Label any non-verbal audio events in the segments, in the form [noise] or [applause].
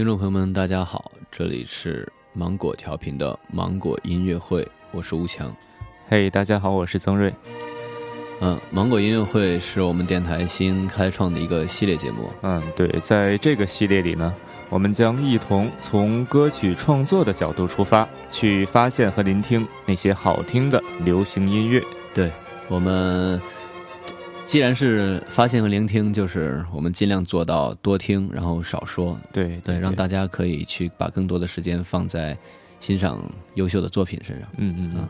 听众朋友们，大家好，这里是芒果调频的芒果音乐会，我是吴强。嘿，大家好，我是曾瑞。嗯，芒果音乐会是我们电台新开创的一个系列节目。嗯，对，在这个系列里呢，我们将一同从歌曲创作的角度出发，去发现和聆听那些好听的流行音乐。对我们。既然是发现和聆听，就是我们尽量做到多听，然后少说。对对，让大家可以去把更多的时间放在欣赏优秀的作品身上。嗯嗯嗯。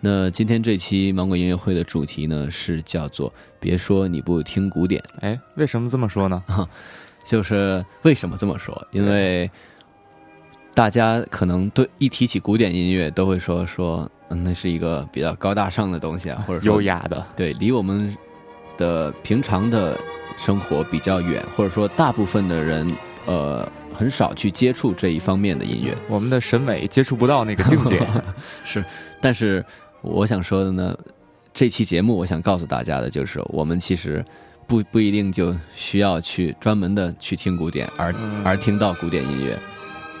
那今天这期芒果音乐会的主题呢，是叫做“别说你不听古典”。哎，为什么这么说呢？哈就是为什么这么说？因为大家可能对一提起古典音乐，都会说说，嗯，那是一个比较高大上的东西啊，或者优雅的。对，离我们。的平常的生活比较远，或者说大部分的人，呃，很少去接触这一方面的音乐。我们的审美接触不到那个境界，[laughs] 是。但是我想说的呢，这期节目我想告诉大家的就是，我们其实不不一定就需要去专门的去听古典，而而听到古典音乐。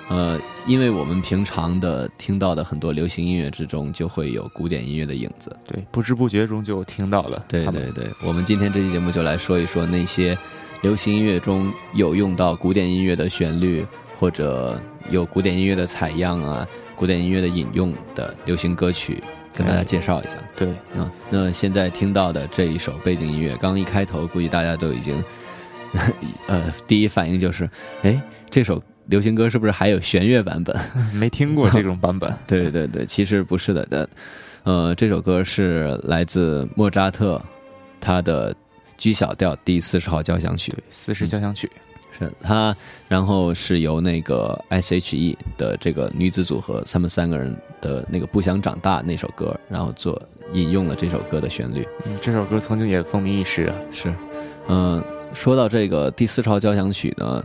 呃，因为我们平常的听到的很多流行音乐之中，就会有古典音乐的影子。对，不知不觉中就听到了。对对对，我们今天这期节目就来说一说那些流行音乐中有用到古典音乐的旋律，或者有古典音乐的采样啊，古典音乐的引用的流行歌曲，跟大家介绍一下。对啊，那现在听到的这一首背景音乐，刚一开头，估计大家都已经，[laughs] 呃，第一反应就是，哎，这首。流行歌是不是还有弦乐版本？[laughs] 没听过这种版本。[laughs] 对对对，其实不是的的，呃，这首歌是来自莫扎特他的 G 小调第四十号交响曲，四十交响曲是他，然后是由那个 S.H.E 的这个女子组合，他们三个人的那个不想长大那首歌，然后做引用了这首歌的旋律。嗯，这首歌曾经也风靡一时啊。是，嗯，说到这个第四十号交响曲呢，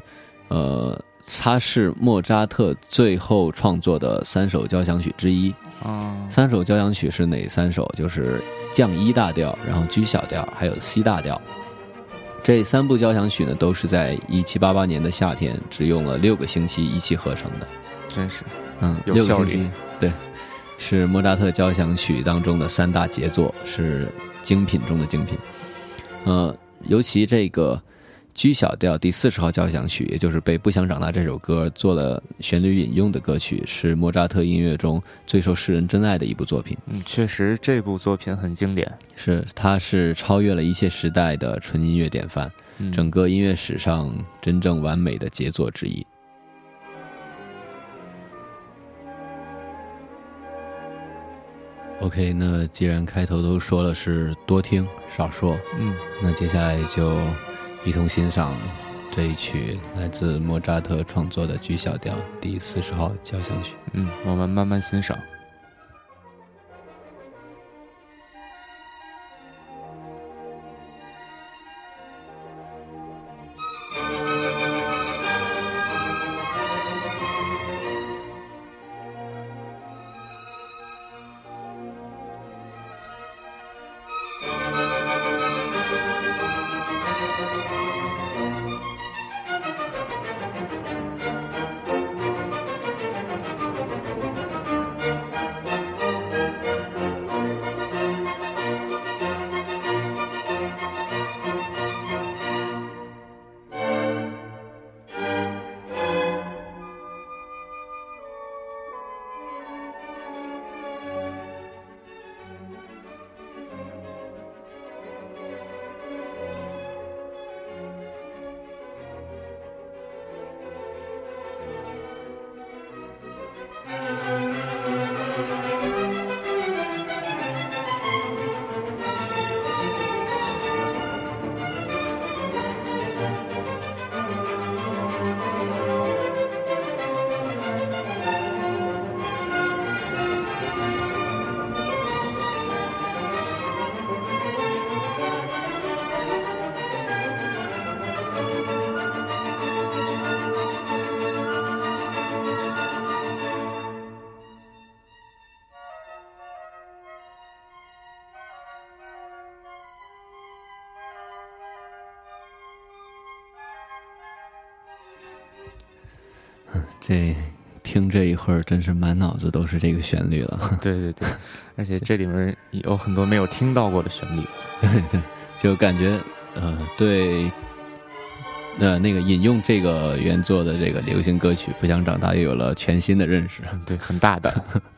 呃。它是莫扎特最后创作的三首交响曲之一。哦，三首交响曲是哪三首？就是降一大调，然后 G 小调，还有 C 大调。这三部交响曲呢，都是在一七八八年的夏天，只用了六个星期一气呵成的。真是，嗯，六个星期。对，是莫扎特交响曲当中的三大杰作，是精品中的精品。呃，尤其这个。G 小调第四十号交响曲，也就是被《不想长大》这首歌做了旋律引用的歌曲，是莫扎特音乐中最受世人珍爱的一部作品。嗯，确实，这部作品很经典，是它是超越了一切时代的纯音乐典范，整个音乐史上真正完美的杰作之一。OK，那既然开头都说了是多听少说，嗯，那接下来就。一同欣赏这一曲来自莫扎特创作的 G 小调第四十号交响曲。嗯，我们慢慢欣赏。这听这一会儿，真是满脑子都是这个旋律了。[laughs] [laughs] 对对对，而且这里面有很多没有听到过的旋律。对对，就感觉呃，对，呃，那个引用这个原作的这个流行歌曲《不想长大》又有了全新的认识。对，很大的。[laughs]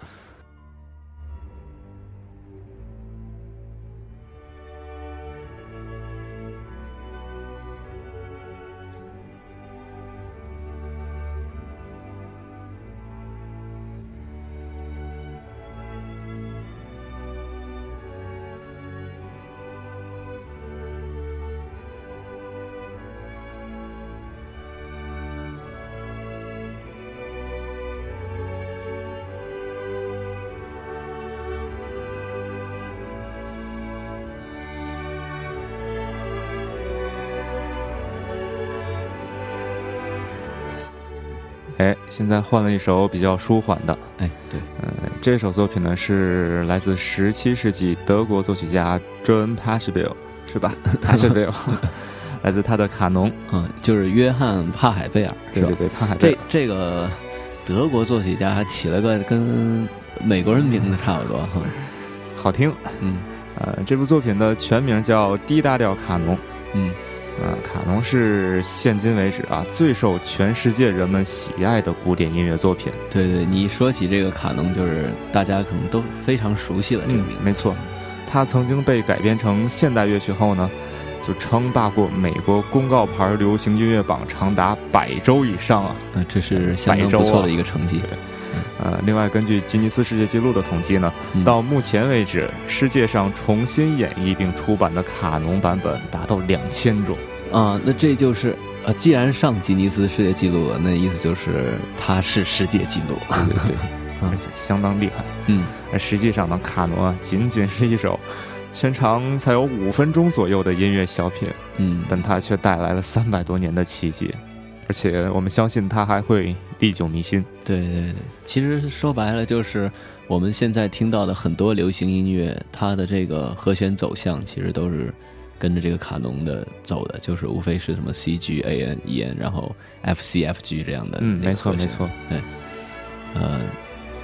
哎，现在换了一首比较舒缓的。哎，对，嗯，这首作品呢是来自十七世纪德国作曲家 John Pachelbel，是吧？[laughs] Pachelbel，来自他的卡农。嗯，就是约翰帕海贝尔，对对对，帕海贝尔。这这个德国作曲家还起了个跟美国人名字差不多哈，好听。嗯，呃，这部作品的全名叫 D 大调卡农。嗯。呃，卡农是现今为止啊最受全世界人们喜爱的古典音乐作品。对对，你说起这个卡农，就是大家可能都非常熟悉了这个名。没错，他曾经被改编成现代乐曲后呢，就称霸过美国公告牌流行音乐榜长达百周以上啊！呃，这是相当不错的一个成绩。呃，另外，根据吉尼斯世界纪录的统计呢，到目前为止，世界上重新演绎并出版的卡农版本达到两千种。啊，那这就是呃，既然上吉尼斯世界纪录了，那意思就是它是世界纪录，对对对，[laughs] 而且相当厉害。嗯，而实际上呢，卡农啊，仅仅是一首全长才有五分钟左右的音乐小品，嗯，但它却带来了三百多年的奇迹。而且我们相信它还会历久弥新。对对对，其实说白了就是我们现在听到的很多流行音乐，它的这个和弦走向其实都是跟着这个卡农的走的，就是无非是什么 C G A N E N，然后 F C F G 这样的。嗯，没错没错。对，呃，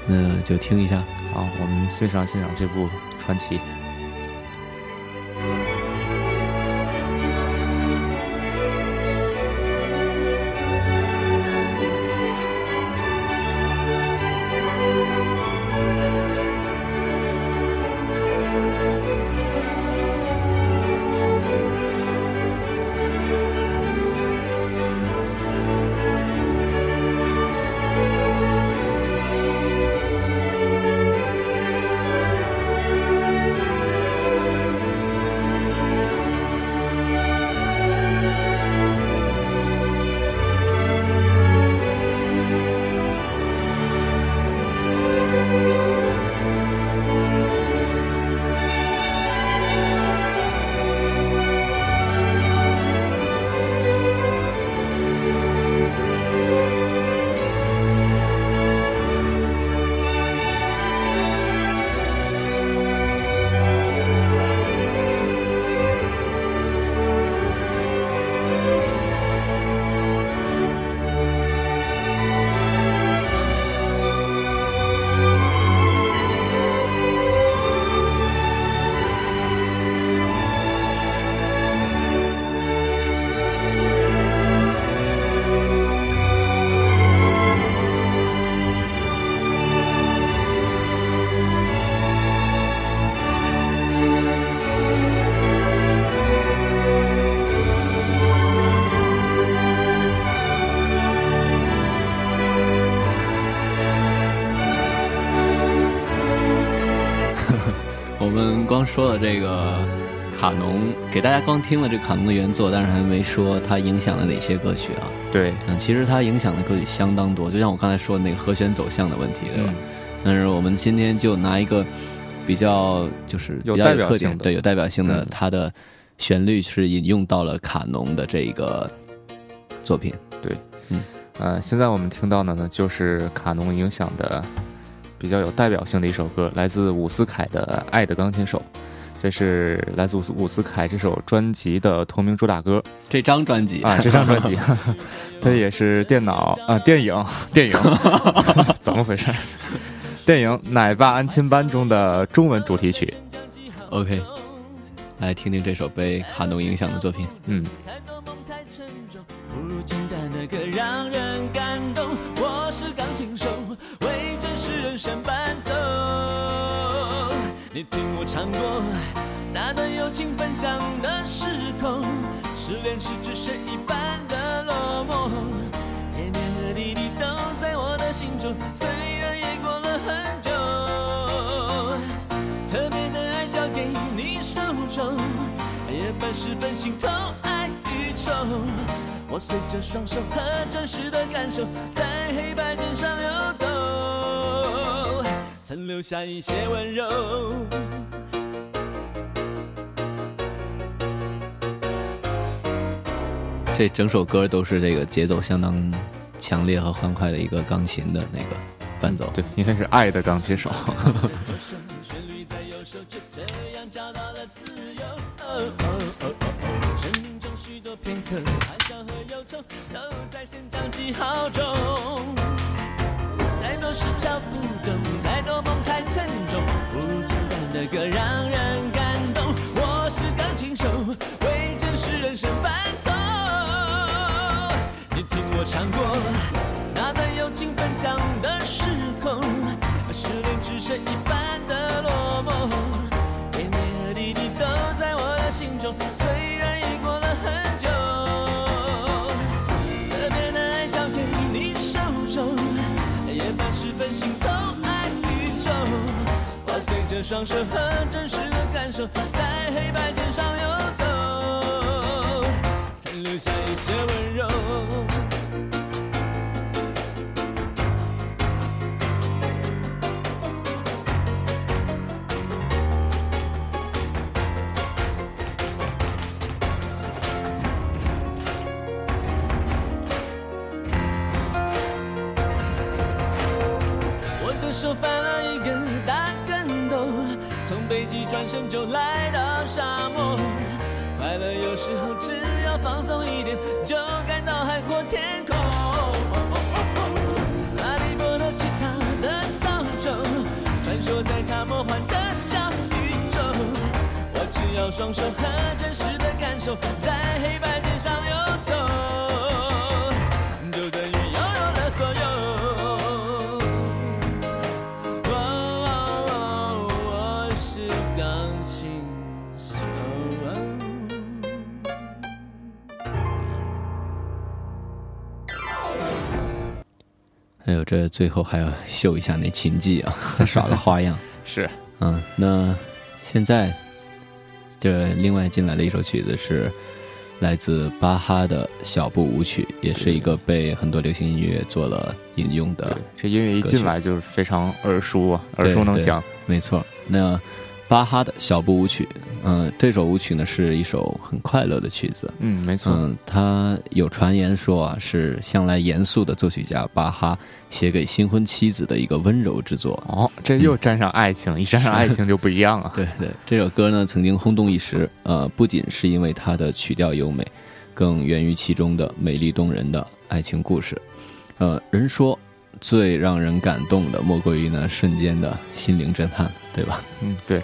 那就听一下。好，我们欣赏欣赏这部传奇。刚说的这个卡农，给大家刚听了这卡农的原作，但是还没说它影响了哪些歌曲啊？对，嗯，其实它影响的歌曲相当多，就像我刚才说的那个和弦走向的问题，对吧？但是我们今天就拿一个比较就是比较有特点，对，有代表性的，它的旋律是引用到了卡农的这个作品。对，嗯，呃，现在我们听到的呢，就是卡农影响的。比较有代表性的一首歌，来自伍思凯的《爱的钢琴手》。这是来自伍思伍思凯这首专辑的同名主打歌这张专辑啊，这张专辑，[laughs] 它也是电脑啊，电影电影，[laughs] 怎么回事？电影《奶爸安亲班》中的中文主题曲。OK，来听听这首被卡农影响的作品。嗯，太多梦太沉重，不如简单的歌让人感动。我是想伴奏。你听我唱过那段友情分享的时空，失恋时只剩一半的落寞。甜甜和滴滴都在我的心中，虽然也过了很久。特别的爱交给你手中，夜半时分心头爱与愁。我随着双手和真实的感受，在黑白键上游走，曾留下一些温柔。这整首歌都是这个节奏相当强烈和欢快的一个钢琴的那个伴奏。对，应该是爱的钢琴手。[laughs] 和忧愁都在弦长记号中。太多事敲不动，太多梦太沉重，不如简单的歌让人感动。我是钢琴手，为真实人生伴奏。你听我唱过那段友情分享的时空，失恋只剩一半双手和真实的感受，在黑白键上游走，曾留下一些温柔。就来到沙漠。快乐有时候只要放松一点，就感到海阔天空。哈利波特骑他的扫帚，穿梭在他魔幻的小宇宙。我只要双手和真实的感受，在黑白这最后还要秀一下那琴技啊，[laughs] 再耍个花样。[laughs] 是，嗯，那现在这另外进来的一首曲子是来自巴哈的小步舞曲，也是一个被很多流行音乐做了引用的这音乐一进来就是非常耳熟啊，耳熟能详。没错，那巴哈的小步舞曲，嗯、这首舞曲呢是一首很快乐的曲子。嗯，没错。嗯，他有传言说啊，是向来严肃的作曲家巴哈写给新婚妻子的一个温柔之作。哦，这又沾上爱情，一沾上爱情就不一样 [laughs] 了。对对，这首歌呢曾经轰动一时，呃，不仅是因为它的曲调优美，更源于其中的美丽动人的爱情故事。呃，人说最让人感动的，莫过于呢瞬间的心灵震撼，对吧？嗯，对。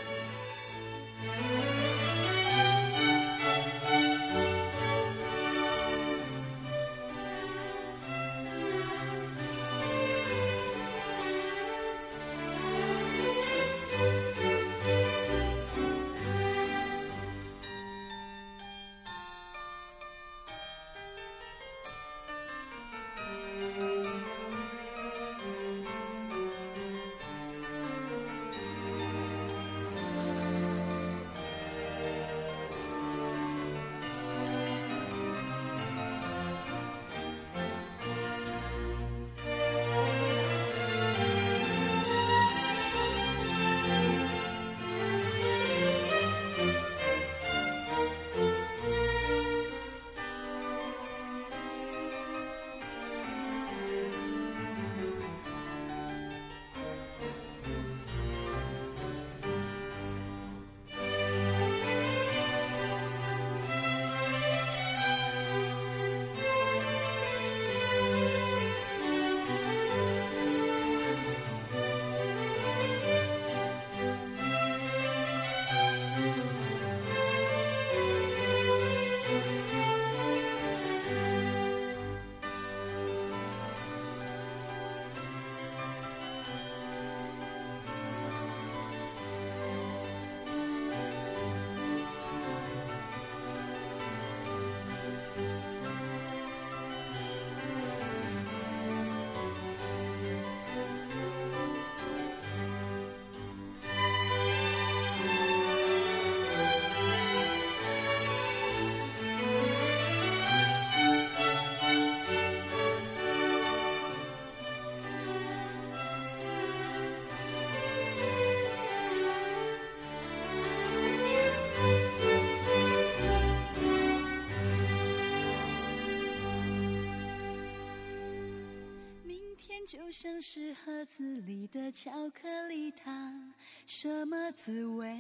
就像是盒子里的巧克力糖，什么滋味？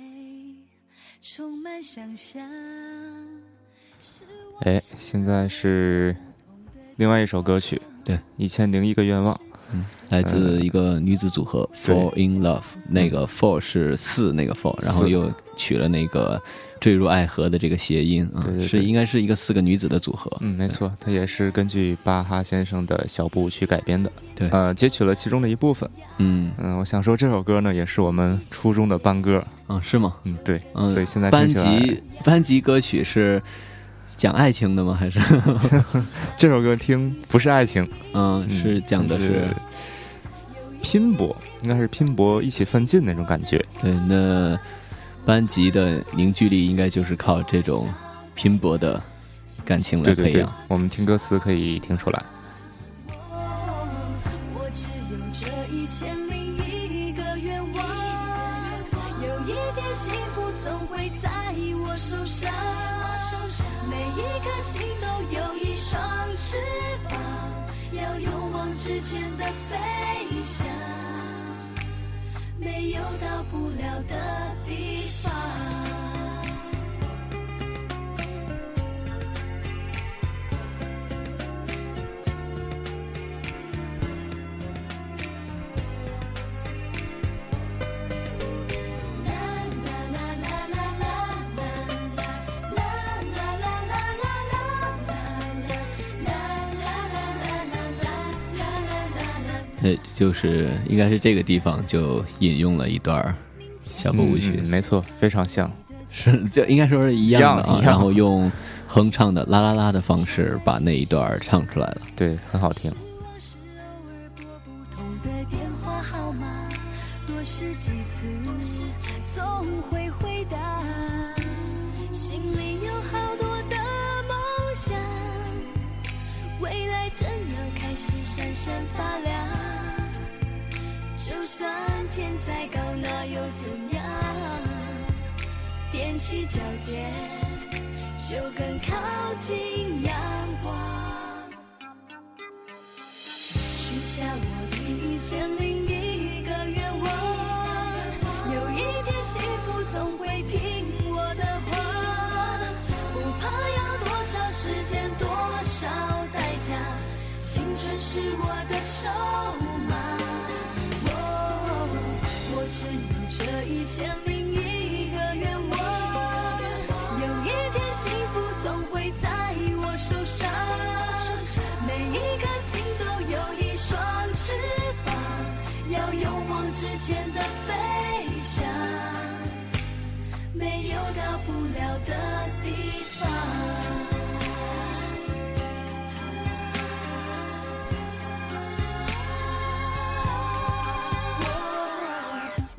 充满想象。哎，现在是另外一首歌曲，对，《一千零一个愿望》，来自一个女子组合 Fall in Love，那个 Fall 是四那个 Fall，然后又取了那个坠入爱河的这个谐音啊，是应该是一个四个女子的组合。嗯，没错，它也是根据巴哈先生的小步舞曲改编的。对，呃，截取了其中的一部分。嗯嗯，我想说这首歌呢，也是我们初中的班歌。啊，是吗？嗯，对。嗯，所以现在班级班级歌曲是。讲爱情的吗？还是 [laughs] 这首歌听不是爱情？嗯，是讲的是拼搏，应该是拼搏一起奋进那种感觉。对，那班级的凝聚力应该就是靠这种拼搏的感情来培养。我们听歌词可以听出来。不了的地方。就是应该是这个地方就引用了一段小步舞曲，没错，非常像是就应该说是一样的啊。然后用哼唱的啦啦啦的方式把那一段唱出来了，对，很好听。进阳光。许下我第一千零一个愿望，有一天幸福总会听我的话。不怕要多少时间，多少代价，青春是我的筹勇往直前的飞翔，没有到不了的地方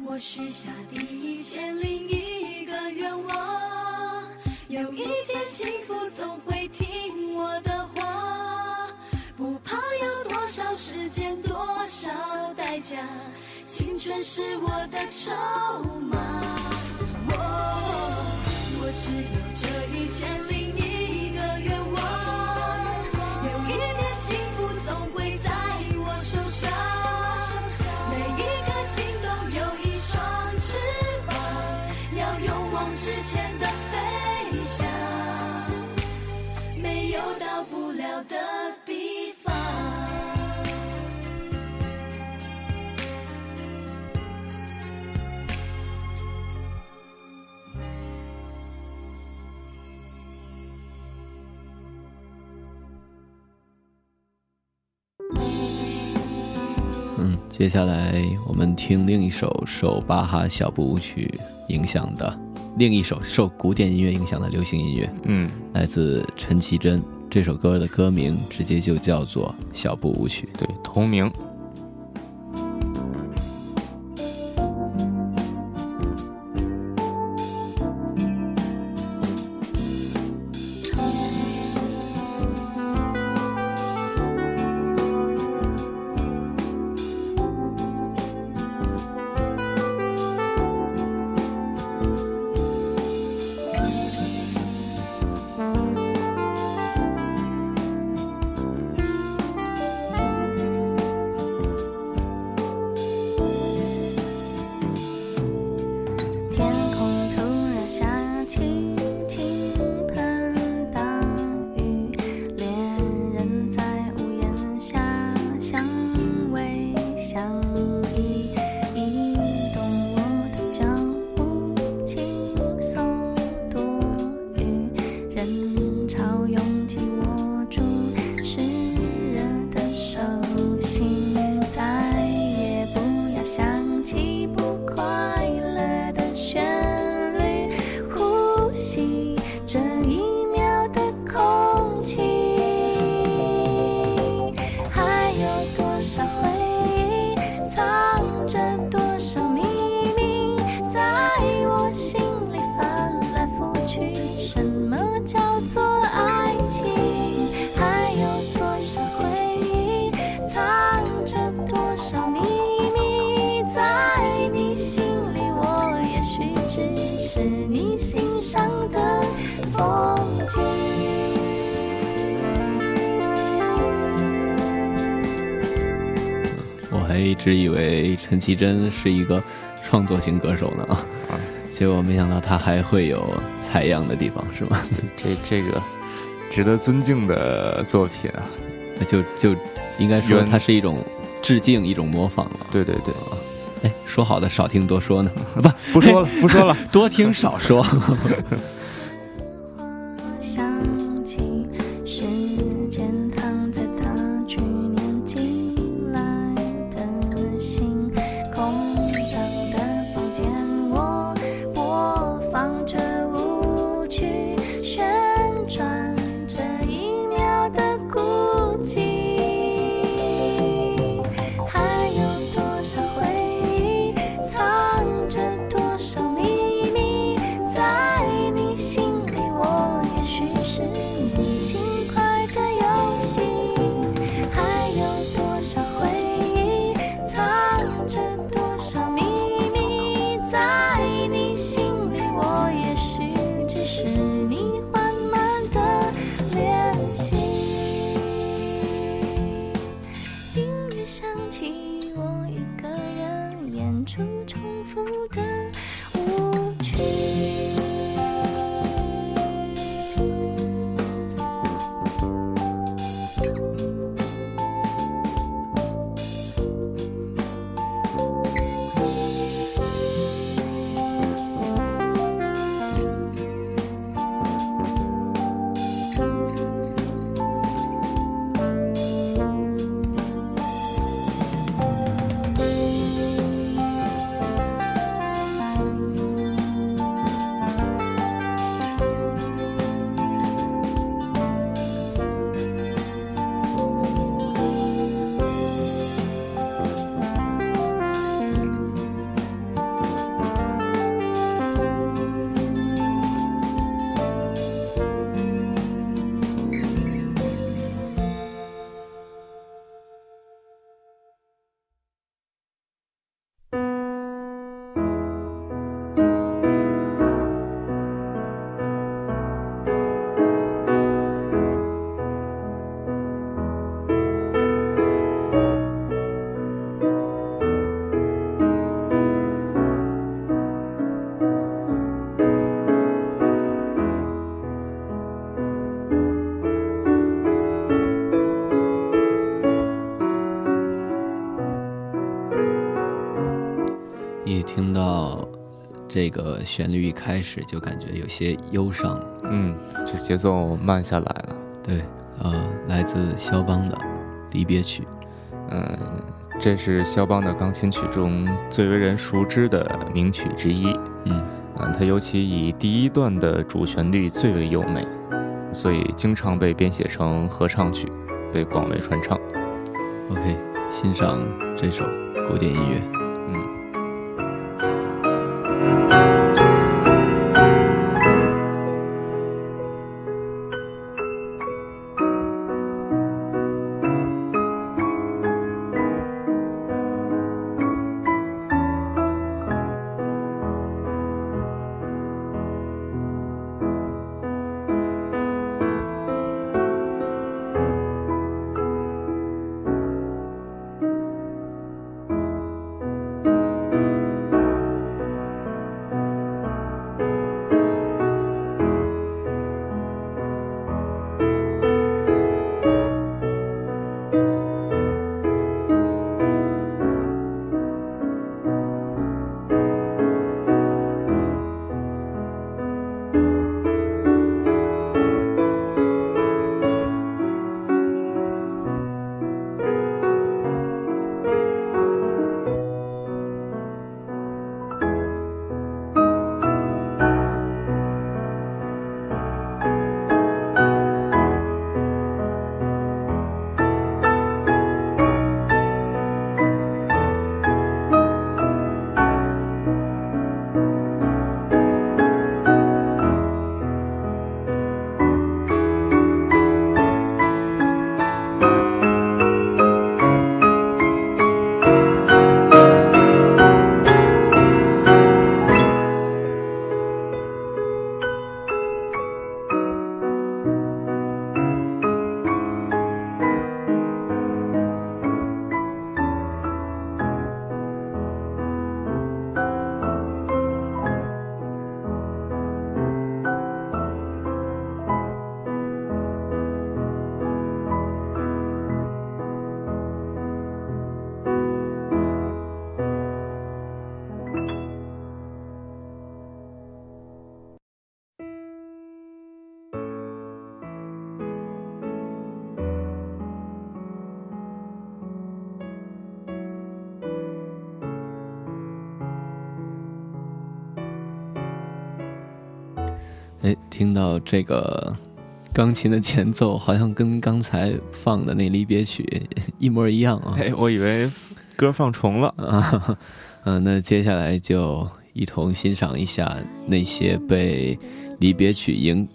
我。许下第一千零一个愿望，有一天幸福总会听我的话，不怕要多少时间，多少代价，青春是我的筹码。我，我只有这一千零一个愿望，有一天幸福总会在我手上，每一颗心都有。一双翅膀，要勇往直前的飞翔，没有到不了的接下来我们听另一首受巴哈小步舞曲影响的。另一首受古典音乐影响的流行音乐，嗯，来自陈绮贞。这首歌的歌名直接就叫做《小步舞曲》，对，同名。直以为陈绮贞是一个创作型歌手呢，啊，[laughs] 结果没想到她还会有采样的地方，是吗？[laughs] 这这个值得尊敬的作品啊！就就应该说它是一种致敬，一种模仿了。对对对，哎，说好的少听多说呢？[laughs] 不，不说了，不说了。多听少说。这个旋律一开始就感觉有些忧伤。嗯，这节奏慢下来了。对，呃，来自肖邦的《离别曲》。嗯，这是肖邦的钢琴曲中最为人熟知的名曲之一。嗯，嗯，它尤其以第一段的主旋律最为优美，所以经常被编写成合唱曲，被广为传唱。OK，欣赏这首古典音乐。听到这个钢琴的前奏，好像跟刚才放的那离别曲 [laughs] 一模一样啊！哎，我以为歌放重了 [laughs] 啊。嗯，那接下来就一同欣赏一下那些被离别曲影、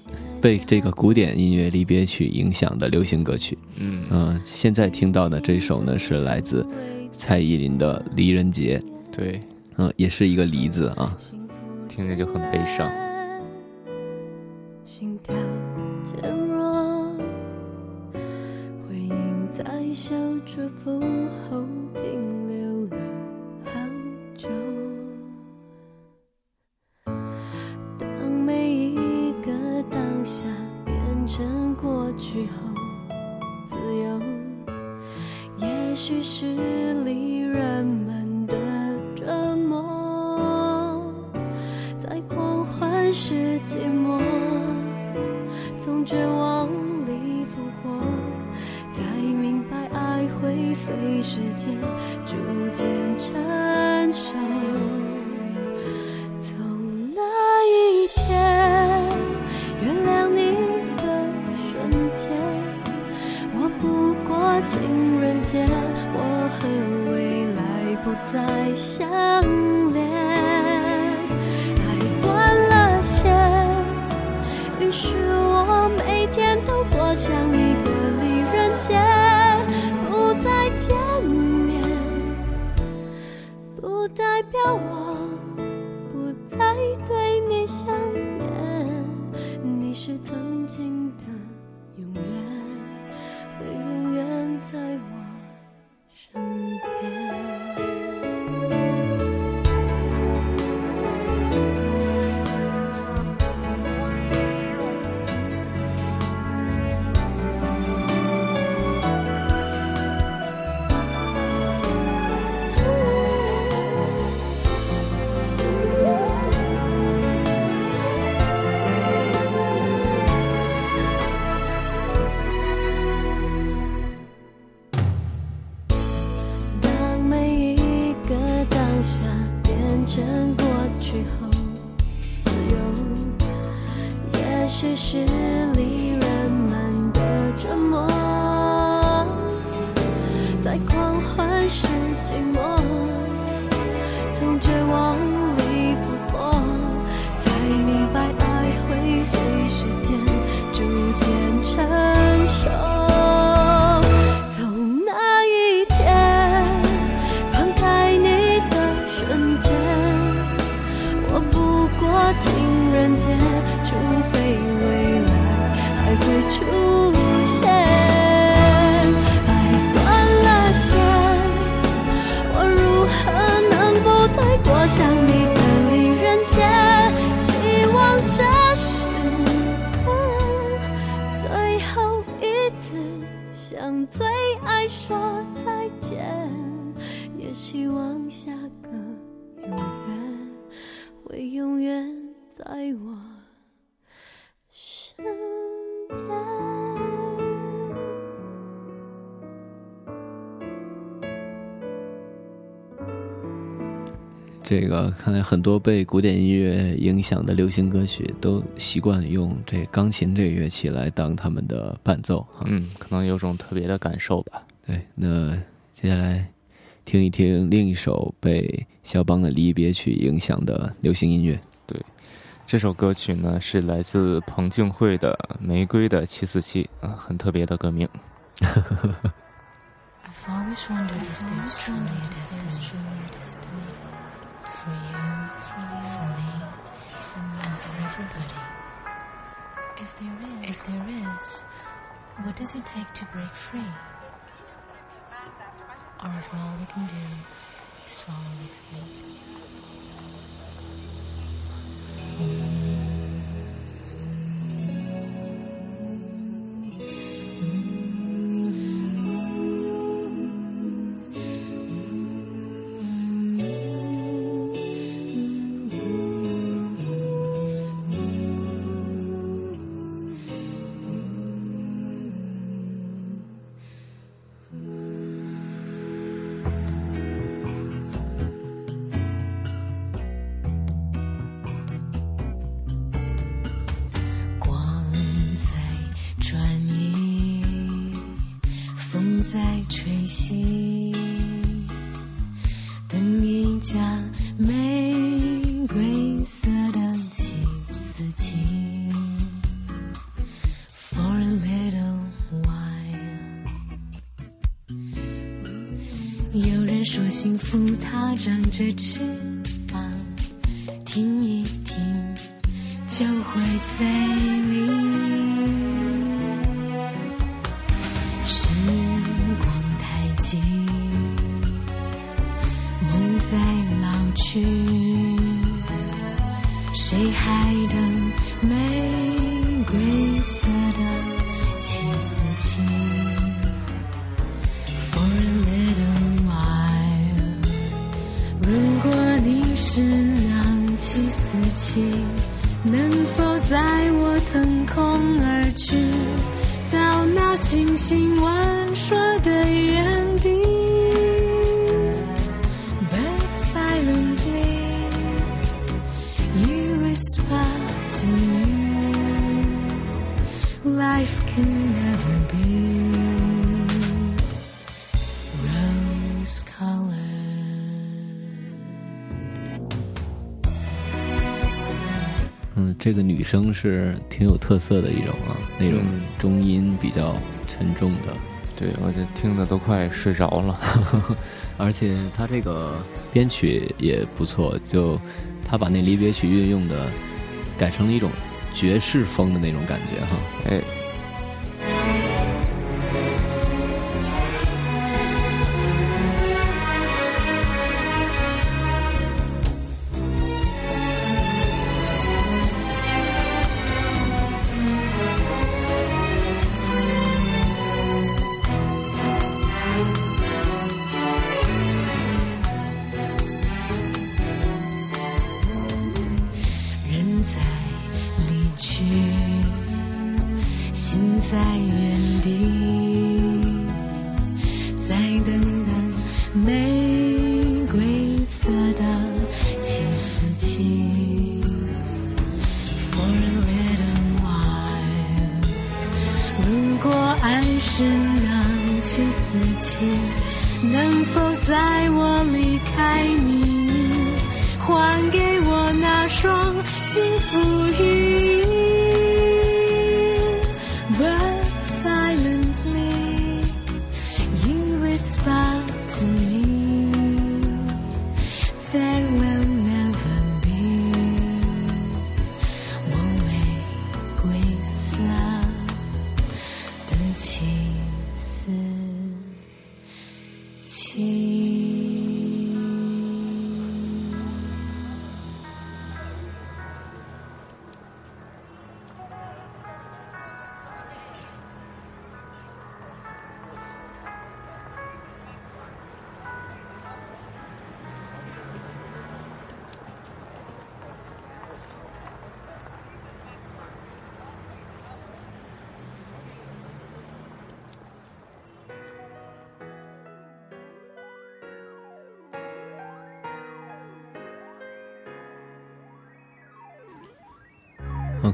被这个古典音乐离别曲影响的流行歌曲。嗯嗯，现在听到的这首呢，是来自蔡依林的《离人节》。对，嗯，也是一个“离”字啊，听着就很悲伤。这个看来很多被古典音乐影响的流行歌曲，都习惯用这钢琴这个乐器来当他们的伴奏啊。嗯，可能有种特别的感受吧。对，那接下来听一听另一首被肖邦的离别曲影响的流行音乐。对这首歌曲呢是来自彭靖慧的《玫瑰的七四七》啊，很特别的歌名。[laughs] I've always wondered if there's truly a destiny for you, for me, and for everybody. If there is, if there is, what does it take to break free? Or if all we can do is follow its lead? 的翅膀，听一听就会飞离。是挺有特色的一种啊，那种嗯中音比较沉重的，对我这听的都快睡着了。[laughs] 而且他这个编曲也不错，就他把那离别曲运用的改成了一种爵士风的那种感觉哈。哎，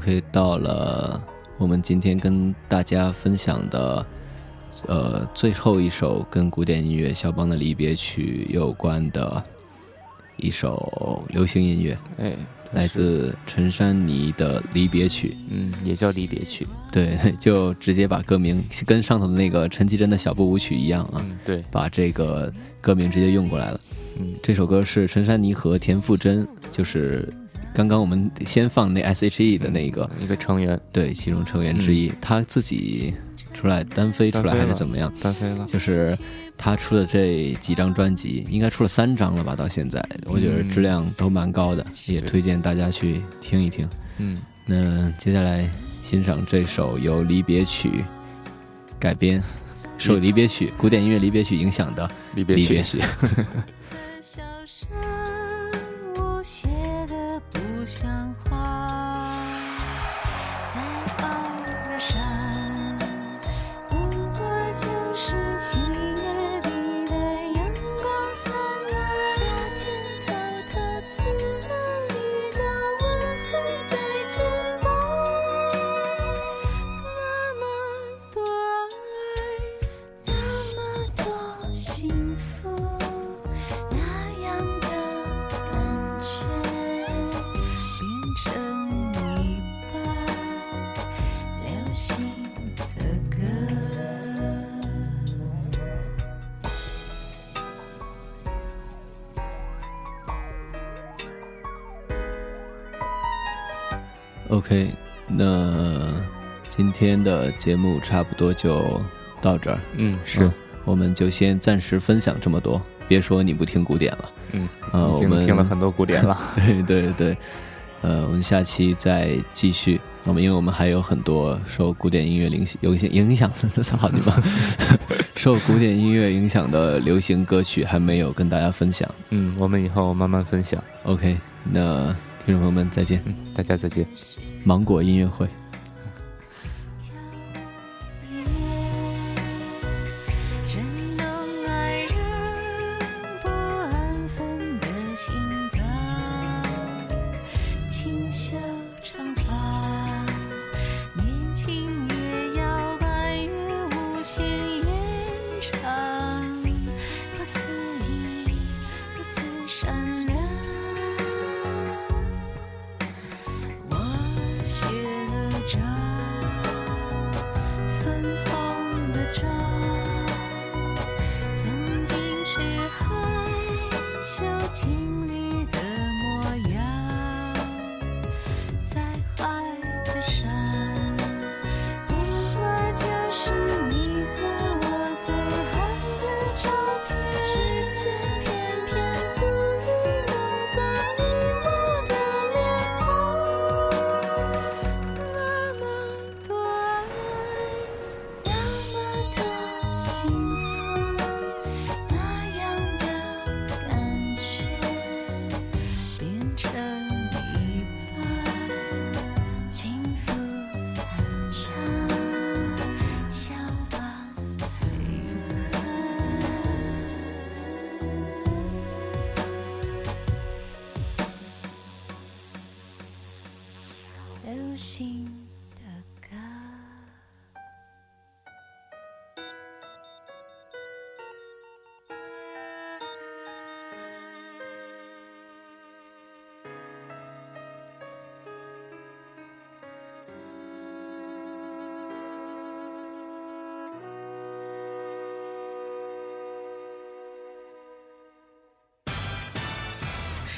OK，到了我们今天跟大家分享的，呃，最后一首跟古典音乐肖邦的离别曲有关的一首流行音乐，哎，来自陈珊妮的离别曲。嗯，也叫离别曲。对，就直接把歌名跟上头的那个陈绮贞的小步舞曲一样啊，嗯，对，把这个歌名直接用过来了。嗯，这首歌是陈珊妮和田馥甄，就是刚刚我们先放那 S.H.E 的那个，一个成员对，其中成员之一，他自己出来单飞出来还是怎么样？单飞了。就是他出的这几张专辑，应该出了三张了吧？到现在，我觉得质量都蛮高的，也推荐大家去听一听。嗯，那接下来欣赏这首由离别曲改编，受离别曲、古典音乐离别曲影响的离别曲。离别曲。[laughs] 节目差不多就到这儿。嗯，是嗯，我们就先暂时分享这么多。别说你不听古典了，嗯，呃，已经我们听了很多古典了。[laughs] 对对对，呃，我们下期再继续。我们因为我们还有很多受古典音乐影有一些影响的，[laughs] 操你妈！[laughs] 受古典音乐影响的流行歌曲还没有跟大家分享。嗯，我们以后慢慢分享。OK，那听众朋友们再见，嗯，大家再见。芒果音乐会。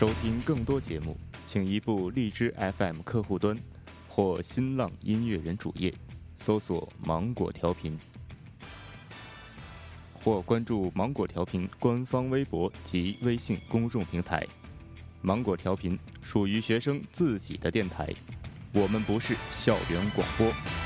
收听更多节目，请移步荔枝 FM 客户端或新浪音乐人主页，搜索“芒果调频”，或关注“芒果调频”官方微博及微信公众平台。芒果调频属于学生自己的电台，我们不是校园广播。